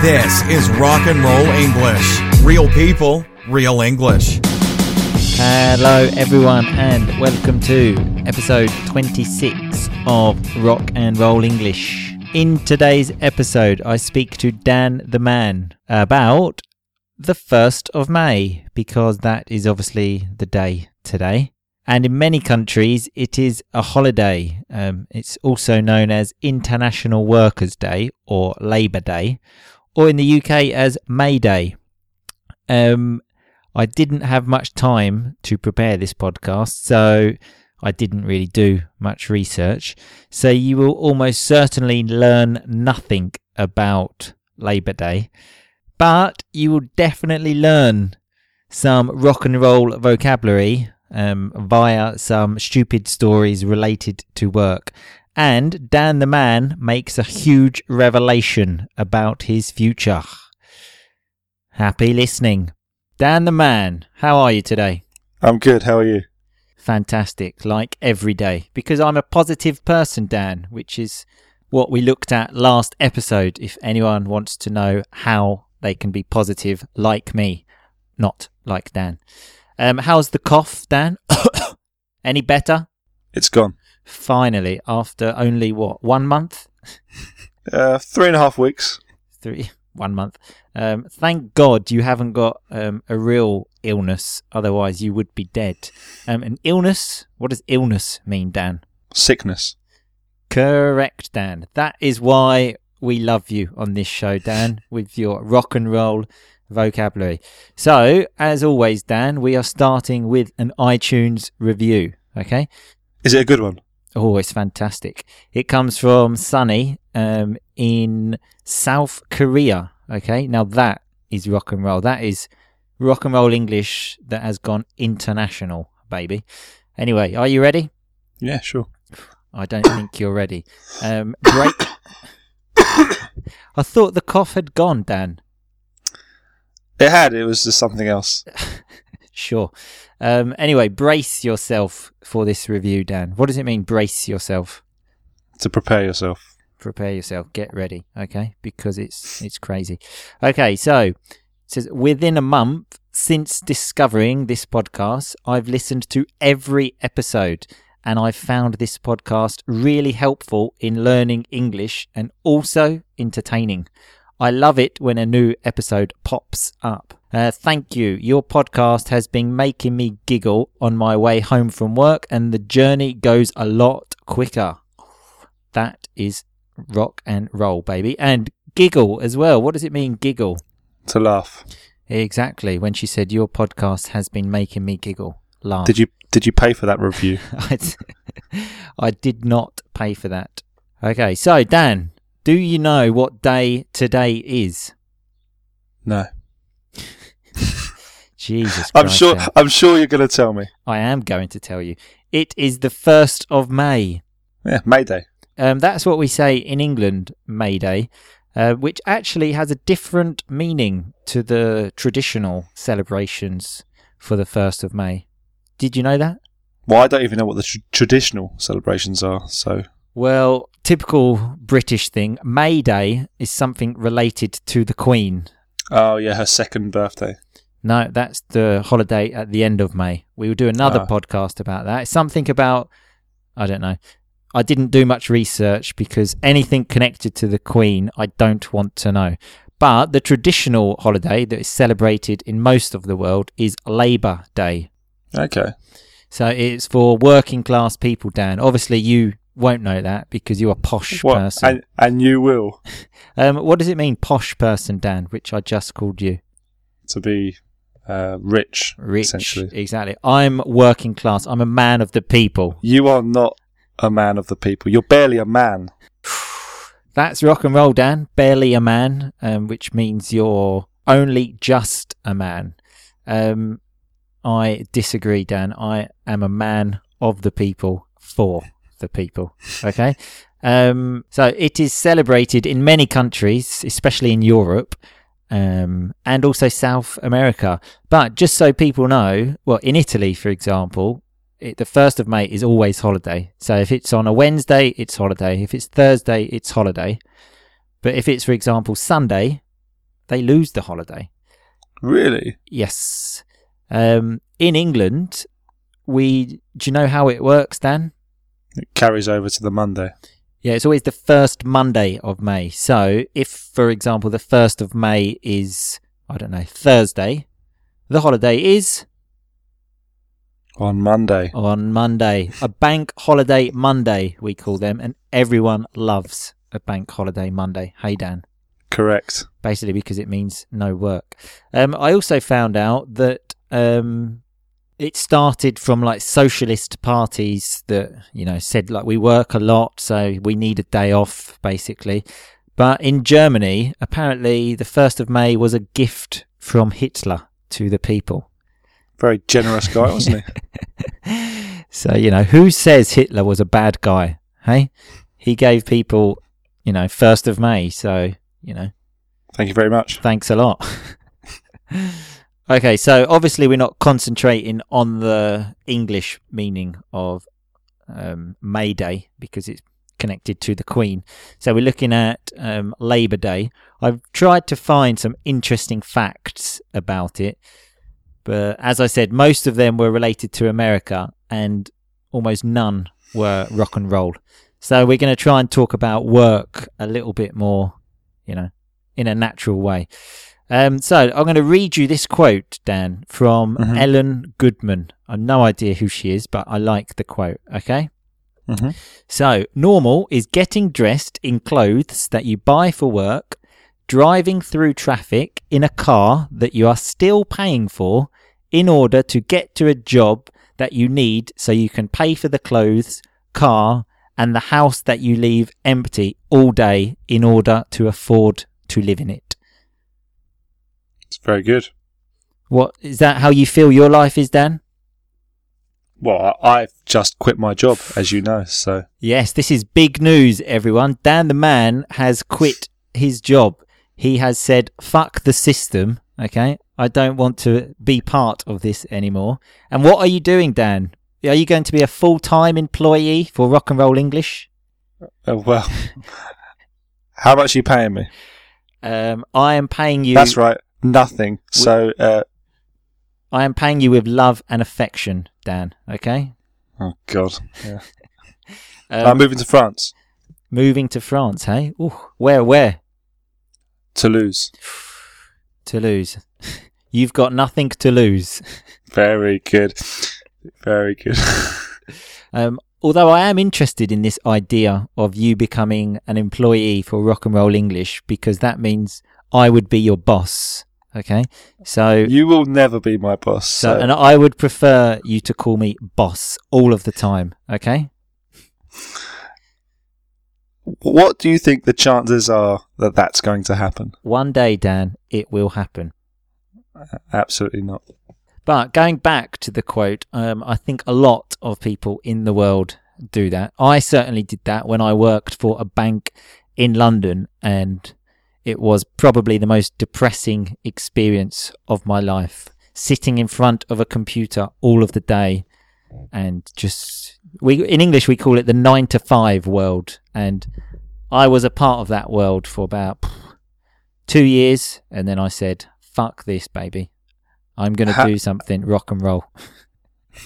This is Rock and Roll English. Real people, real English. Hello, everyone, and welcome to episode 26 of Rock and Roll English. In today's episode, I speak to Dan the Man about the 1st of May, because that is obviously the day today. And in many countries, it is a holiday. Um, it's also known as International Workers' Day or Labour Day, or in the UK as May Day. Um, I didn't have much time to prepare this podcast, so I didn't really do much research. So you will almost certainly learn nothing about Labour Day, but you will definitely learn some rock and roll vocabulary um, via some stupid stories related to work. And Dan the Man makes a huge revelation about his future. Happy listening. Dan the Man, how are you today? I'm good. How are you? Fantastic, like every day. Because I'm a positive person, Dan, which is what we looked at last episode. If anyone wants to know how they can be positive like me, not like Dan. Um, how's the cough, Dan? Any better? It's gone. Finally, after only what one month, Uh, three and a half weeks. three, one month. Um, thank God you haven't got um, a real illness. Otherwise, you would be dead. Um, an illness. What does illness mean, Dan? Sickness. Correct, Dan. That is why we love you on this show, Dan, with your rock and roll vocabulary. So, as always, Dan, we are starting with an iTunes review. Okay. Is it a good one? Oh, it's fantastic. It comes from Sunny um, in South Korea. Okay. Now, that is rock and roll. That is rock and roll English that has gone international, baby. Anyway, are you ready? Yeah, sure. I don't think you're ready. Um, break. I thought the cough had gone, Dan. It had. It was just something else. Sure. Um, anyway, brace yourself for this review, Dan. What does it mean, brace yourself? To prepare yourself. Prepare yourself. Get ready, okay? Because it's it's crazy. Okay, so it says within a month since discovering this podcast, I've listened to every episode and I've found this podcast really helpful in learning English and also entertaining. I love it when a new episode pops up. Uh, thank you. Your podcast has been making me giggle on my way home from work, and the journey goes a lot quicker. That is rock and roll, baby. And giggle as well. What does it mean, giggle? To laugh. Exactly. When she said, Your podcast has been making me giggle. Laugh. Did you did you pay for that review? I, I did not pay for that. Okay, so Dan, do you know what day today is? No. Jesus I'm sure. I'm sure you're gonna tell me. I am going to tell you. It is the 1st of May. Yeah, Mayday. Um, that's what we say in England, May Day, uh, which actually has a different meaning to the traditional celebrations for the 1st of May. Did you know that? Well, I don't even know what the tr- traditional celebrations are. So Well, typical British thing, May Day is something related to the Queen. Oh yeah, her second birthday. No, that's the holiday at the end of May. We will do another Ah. podcast about that. It's something about, I don't know. I didn't do much research because anything connected to the Queen, I don't want to know. But the traditional holiday that is celebrated in most of the world is Labour Day. Okay. So it's for working class people, Dan. Obviously, you won't know that because you're a posh What? person. And and you will Um, what does it mean, posh person, Dan? Which I just called you. to be uh, rich, Rich. essentially. Exactly. I'm working class. I'm a man of the people. You are not a man of the people. You're barely a man. That's rock and roll, Dan. Barely a man, um, which means you're only just a man. Um, I disagree, Dan. I am a man of the people for the people. Okay. um, so it is celebrated in many countries, especially in Europe. Um, and also South America. But just so people know, well, in Italy, for example, it, the 1st of May is always holiday. So if it's on a Wednesday, it's holiday. If it's Thursday, it's holiday. But if it's, for example, Sunday, they lose the holiday. Really? Yes. Um, in England, we do you know how it works, Dan? It carries over to the Monday. Yeah, it's always the first Monday of May. So, if, for example, the first of May is I don't know Thursday, the holiday is On Monday. on Monday. A bank holiday Monday, we call them, and everyone loves a bank holiday Monday. Hey, Dan. Correct. basically because it means no work. Um, I also found out that um, it started from like socialist parties that you know said like we work a lot, so we need a day off, basically. But in Germany, apparently, the first of May was a gift from Hitler to the people. Very generous guy, wasn't he? So you know, who says Hitler was a bad guy? Hey, he gave people, you know, first of May. So you know, Thank you very much. Thanks a lot. okay, so obviously we're not concentrating on the English meaning of um, May Day because it's connected to the Queen. So we're looking at um, Labour Day. I've tried to find some interesting facts about it, but as I said, most of them were related to America and almost none were rock and roll. So we're going to try and talk about work a little bit more, you know, in a natural way. Um, so I'm going to read you this quote, Dan, from Mhm. Ellen Goodman. I've no idea who she is, but I like the quote. Okay. hmm So, normal is getting dressed in clothes that you buy for work, driving through traffic in a car that you are still paying for in order to get to a job that you need so you can pay for the clothes, car, and the house that you leave empty all day in order to afford to live in it. It's very good. What is that how you feel your life is, Dan? Well, I've just quit my job, as you know. So Yes, this is big news, everyone. Dan the man has quit his job. He has said, fuck the system, okay? I don't want to be part of this anymore. And what are you doing, Dan? Are you going to be a full time employee for Rock and Roll English? uh, well, how much are you paying me? Um, I am paying you. That's right, nothing. So, uh, I am paying you with love and affection, Dan. Okay. oh god, yeah. Um, I'm moving to France, moving to France, hey? Ooh, where? Where? Toulouse. Toulouse. You've got nothing to lose. Very good, very good. Um, although I am interested in this idea of you becoming an employee for Rock and Roll English because that means I would be your boss. Okay, so you will never be my boss. so So, and I would prefer you to call me boss all of the time. Okay, what do you think the chances are that that's going to happen? one day, Dan, it will happen. Absolutely not. But going back to the quote, um, I think a lot of people in the world do that. I certainly did that when I worked for a bank in London, and it was probably the most depressing experience of my life. Sitting in front of a computer all of the day, and just we in English we call it the nine to five world, and I was a part of that world for about two years, and then I said, "Fuck this, baby." I'm going to Ha- do something rock and roll.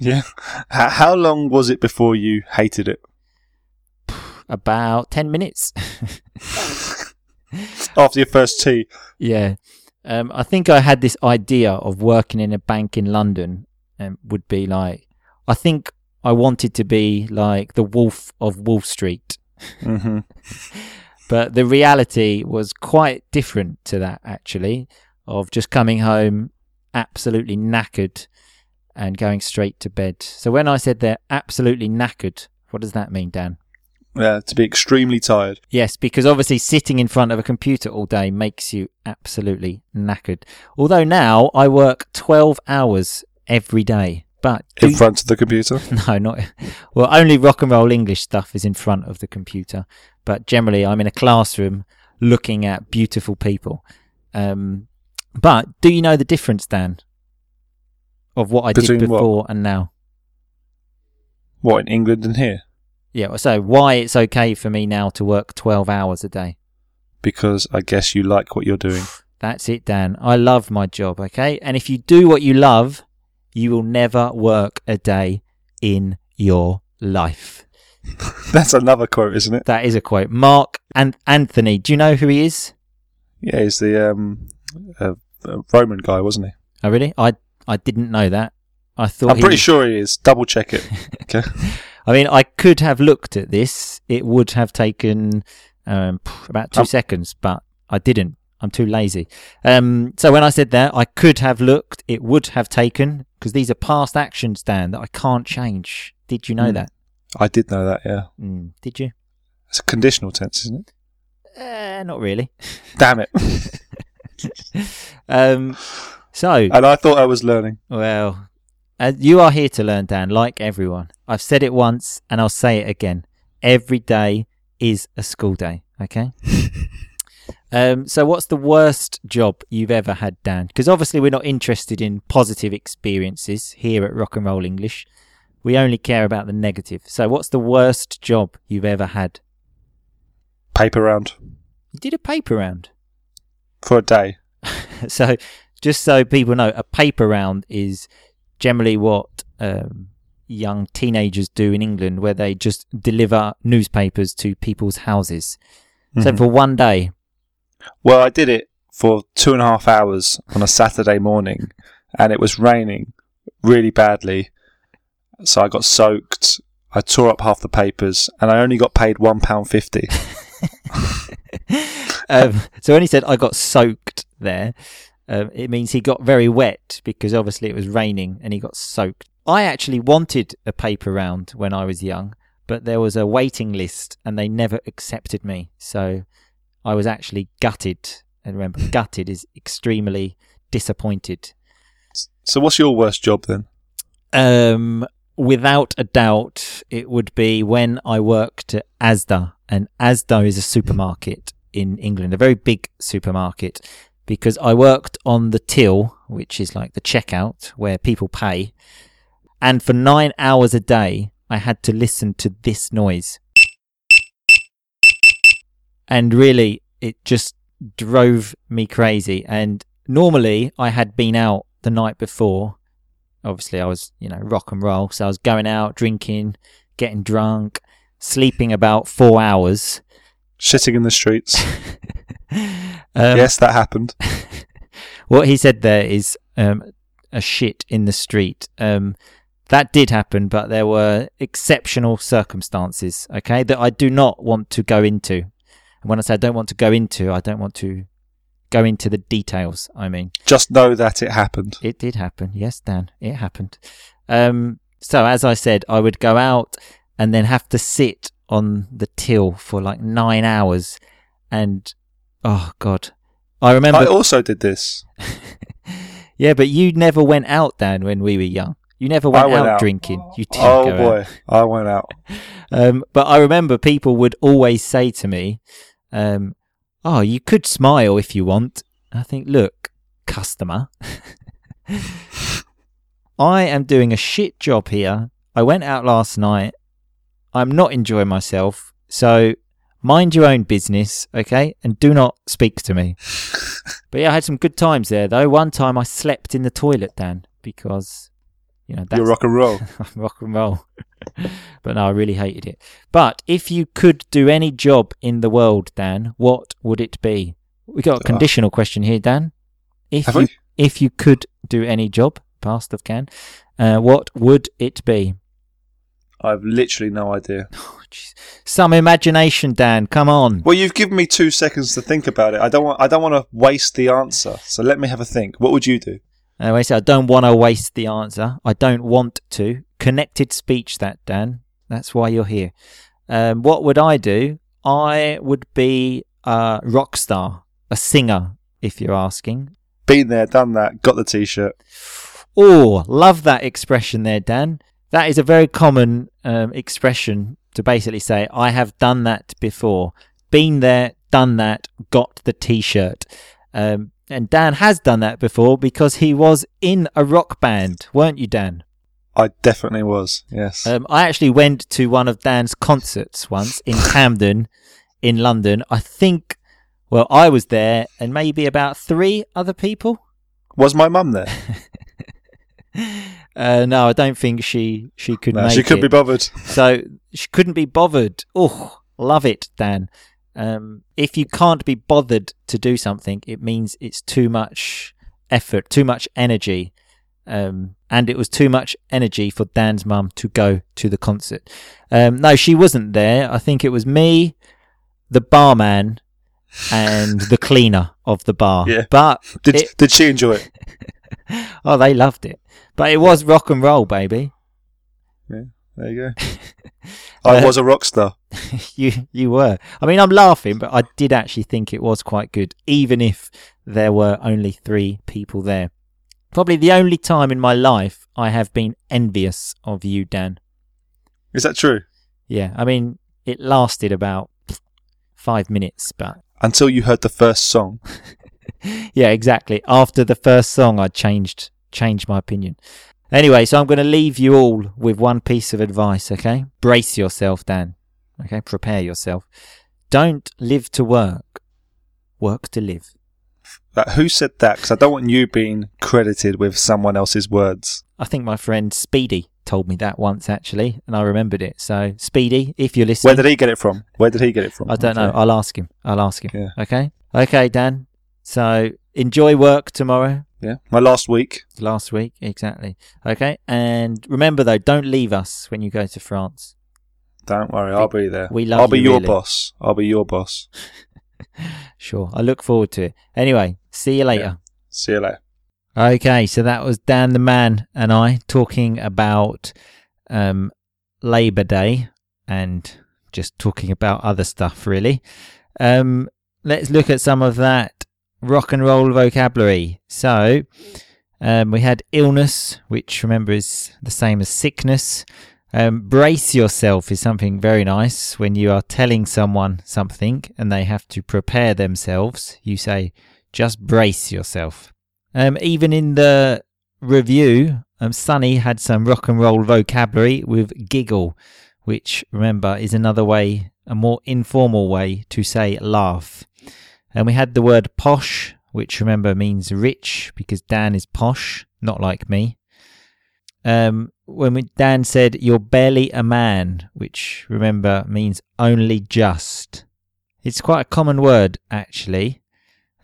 Yeah. How long was it before you hated it? About 10 minutes. After your first tea. yeah. Um, I think I had this idea of working in a bank in London and would be like, I think I wanted to be like the wolf of Wall Street. hmm But the reality was quite different to that, actually, of just coming home absolutely knackered and going straight to bed. So when I said they're absolutely knackered, what does that mean, Dan? Yeah, to be extremely tired. Yes, because obviously sitting in front of a computer all day makes you absolutely knackered. Although now I work 12 hours every day. But In front of the computer. no, not well. Only rock and roll English stuff is in front of the computer, but generally I'm in a classroom looking at beautiful people. Um, but do you know the difference, Dan, of what I Between did what? before and now? What, in England and here? Yeah. So why it's okay for me now to work 12 hours a day? Because I guess you like what you're doing. That's it, Dan. I love my job, okay? And if you do what you love, you will never work a day in your life. That's another quote, isn't it? That is a quote. Mark and Anthony, do you know who he is? Yeah, he's the um, uh, Roman guy, wasn't he? Oh, really? I I didn't know that. I thought I'm pretty was- sure he is. Double check it. Okay. I mean, I could have looked at this. It would have taken um, about two Um, seconds, but I didn't. I'm too lazy. Um, so when I said that, I could have looked. It would have taken because these are past actions, Dan, that I can't change. Did you know Hmm. that? I did know that. Yeah, Mm, did you? it's a conditional tense, isn't it? Uh, not really. Damn it! Um, so, and I thought I was learning. well, uh, you are here to learn, Dan, like everyone. I've said it once and I'll say it again. Every day is a school day, okay? um, so, what's the worst job you've ever had, Dan? Because obviously, we're not interested in positive experiences here at Rock and Roll English. We only care about the negative. So, what's the worst job you've ever had? Paper round You did a paper round. for a day. so just so people know, a paper round is generally what um, young teenagers do in England, where they just deliver newspapers to people's houses. So Mhm. for one day, Well, I did it for two and a half hours on a Saturday morning, and it was raining really badly. So I got soaked. I tore up half the papers, and I only got paid one pound fifty. um, so when he said I got soaked there, um, it means he got very wet because obviously it was raining and he got soaked. I actually wanted a paper round when I was young, but there was a waiting list and they never accepted me. So I was actually gutted. And remember, gutted is extremely disappointed. So what's your worst job then? Um, without a doubt, it would be when I worked at Asda, and Asda is a supermarket in England, a very big supermarket, because I worked on the till, which is like the checkout where people pay, and for nine hours a day, I had to listen to this noise. And really, it just drove me crazy. And normally, I had been out the night before obviously I was, you know, rock and roll. So I was going out, drinking, getting drunk, sleeping about four hours. Shitting in the streets. Um, yes, that happened. What he said there is um, a shit in the street. Um, that did happen, but there were exceptional circumstances, okay, that I do not want to go into. And when I say I don't want to go into, I don't want to go into the details, I mean. Just know that it happened. It did happen. Yes, Dan, it happened. Um, so as I said, I would go out and then have to sit on the till for like nine hours, and oh god, I remember. I also did this. yeah, but you never went out, Dan, when we were young. You never went, went out, out. drinking. You didn't Oh go out. boy, I went out. Um, but I remember people would always say to me, um, "Oh, you could smile if you want." I think, look, customer, I am doing a shit job here. I went out last night. I'm not enjoying myself, so mind your own business, okay? And do not speak to me. but yeah, I had some good times there, though. One time I slept in the toilet, Dan, because you know that's You're rock and roll. rock and roll. but no, I really hated it. But if you could do any job in the world, Dan, what would it be? We got a Ah. conditional question here, Dan. If Have you we? if you could do any job, past of can, uh, what would it be? I've literally no idea. Oh. Some imagination, Dan. Come on. Well, you've given me two seconds to think about it. I don't want. I don't want to waste the answer. So let me have a think. What would you do? Uh, I say I don't want to waste the answer. I don't want to. Connected speech, that Dan. That's why you're here. Um, what would I do? I would be a rock star, a singer, if you're asking. Been there, done that. Got the t-shirt. Oh, love that expression there, Dan. That is a very common um, expression to basically say, I have done that before. Been there, done that, got the t shirt. Um, and Dan has done that before because he was in a rock band, weren't you, Dan? I definitely was. Yes. Um, I actually went to one of Dan's concerts once in Camden, in London. I think Well, I was there, and maybe about three other people. Was my mum there? Uh, no, I don't think she she could No, she could it. be bothered. So she couldn't be bothered. Oh, love it, Dan. Um, if you can't be bothered to do something, it means it's too much effort, too much energy. Um, and it was too much energy for Dan's mum to go to the concert. Um, no, she wasn't there. I think it was me, the barman, and the cleaner of the bar. Yeah. But Did It- did she enjoy it? oh, they loved it. But it was rock and roll, baby. Yeah, there you go. I Uh, was a rock star. you you were. I mean, I'm laughing, but I did actually think it was quite good, even if there were only three people there. Probably the only time in my life I have been envious of you, Dan. Is that true? Yeah, I mean, it lasted about five minutes, but Until you heard the first song. yeah, exactly. After the first song, I changed changed my opinion. Anyway, so I'm going to leave you all with one piece of advice. Okay, brace yourself, Dan. Okay, prepare yourself. Don't live to work. Work to live. Like, who said that? Because I don't want you being credited with someone else's words. I think my friend Speedy told me that once actually, and I remembered it. So Speedy, if you're listening, Where did he get it from? Where did he get it from? I don't know. I'll ask him. I'll ask him. Yeah. Okay. Okay, Dan. So enjoy work tomorrow. Yeah. My last week. Last week, exactly. Okay, and remember though, don't leave us when you go to France. Don't worry, I'll be there. We love I'll be you, your really. boss. I'll be your boss. Sure, I look forward to it. Anyway, see you later. See you later. Okay, so that was Dan the Man and I talking about um, Labor Day and just talking about other stuff, really. Um, let's look at some of that rock and roll vocabulary. So, um, we had illness, which remember is the same as sickness. Um, brace yourself is something very nice when you are telling someone something and they have to prepare themselves. You say, just brace yourself. Um, even in the review, um, Sunny had some rock and roll vocabulary with giggle, which remember is another way, a more informal way to say laugh. And we had the word posh, which remember means rich because Dan is posh, not like me. Um, when we, Dan said, You're barely a man, which remember means only just. It's quite a common word, actually.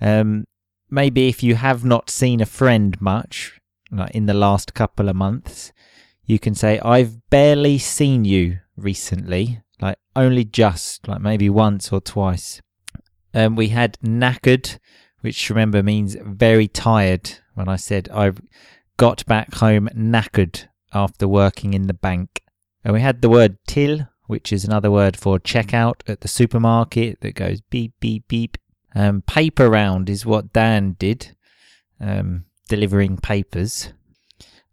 Um, maybe if you have not seen a friend much, like in the last couple of months, you can say, I've barely seen you recently, like only just, like maybe once or twice. Um, we had knackered, which remember means very tired. When I said I've got back home knackered after working in the bank. And we had the word till, which is another word for checkout at the supermarket that goes beep, beep, beep. Um, paper round is what Dan did, um, delivering papers.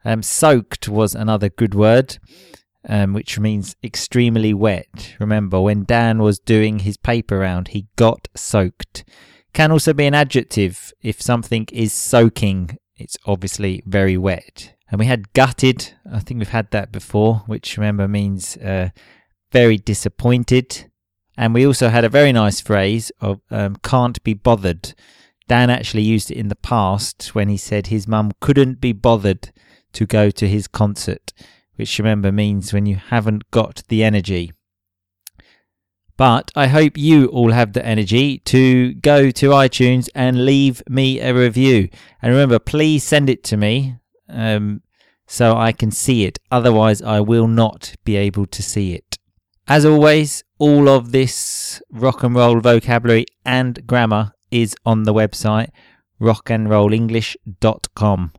Um, soaked was another good word, um, which means extremely wet. Remember, when Dan was doing his paper round, he got soaked. Can also be an adjective. If something is soaking, it's obviously very wet. And we had gutted. I think we've had that before, which remember means uh, very disappointed. And we also had a very nice phrase of um, can't be bothered. Dan actually used it in the past when he said his mum couldn't be bothered to go to his concert, which remember means when you haven't got the energy. But I hope you all have the energy to go to iTunes and leave me a review. And remember, please send it to me um, so I can see it. Otherwise, I will not be able to see it. As always, all of this rock and roll vocabulary and grammar is on the website rockandrollenglish.com.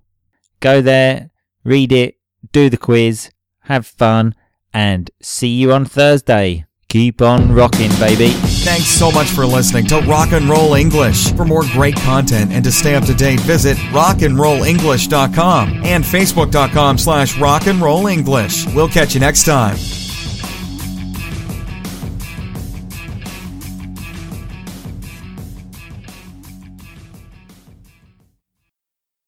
Go there, read it, do the quiz, have fun, and see you on Thursday. Keep on rocking, baby. Thanks so much for listening to Rock and Roll English. For more great content and to stay up to date, visit rockandrollenglish.com and facebook.com slash rock and roll English. We'll catch you next time.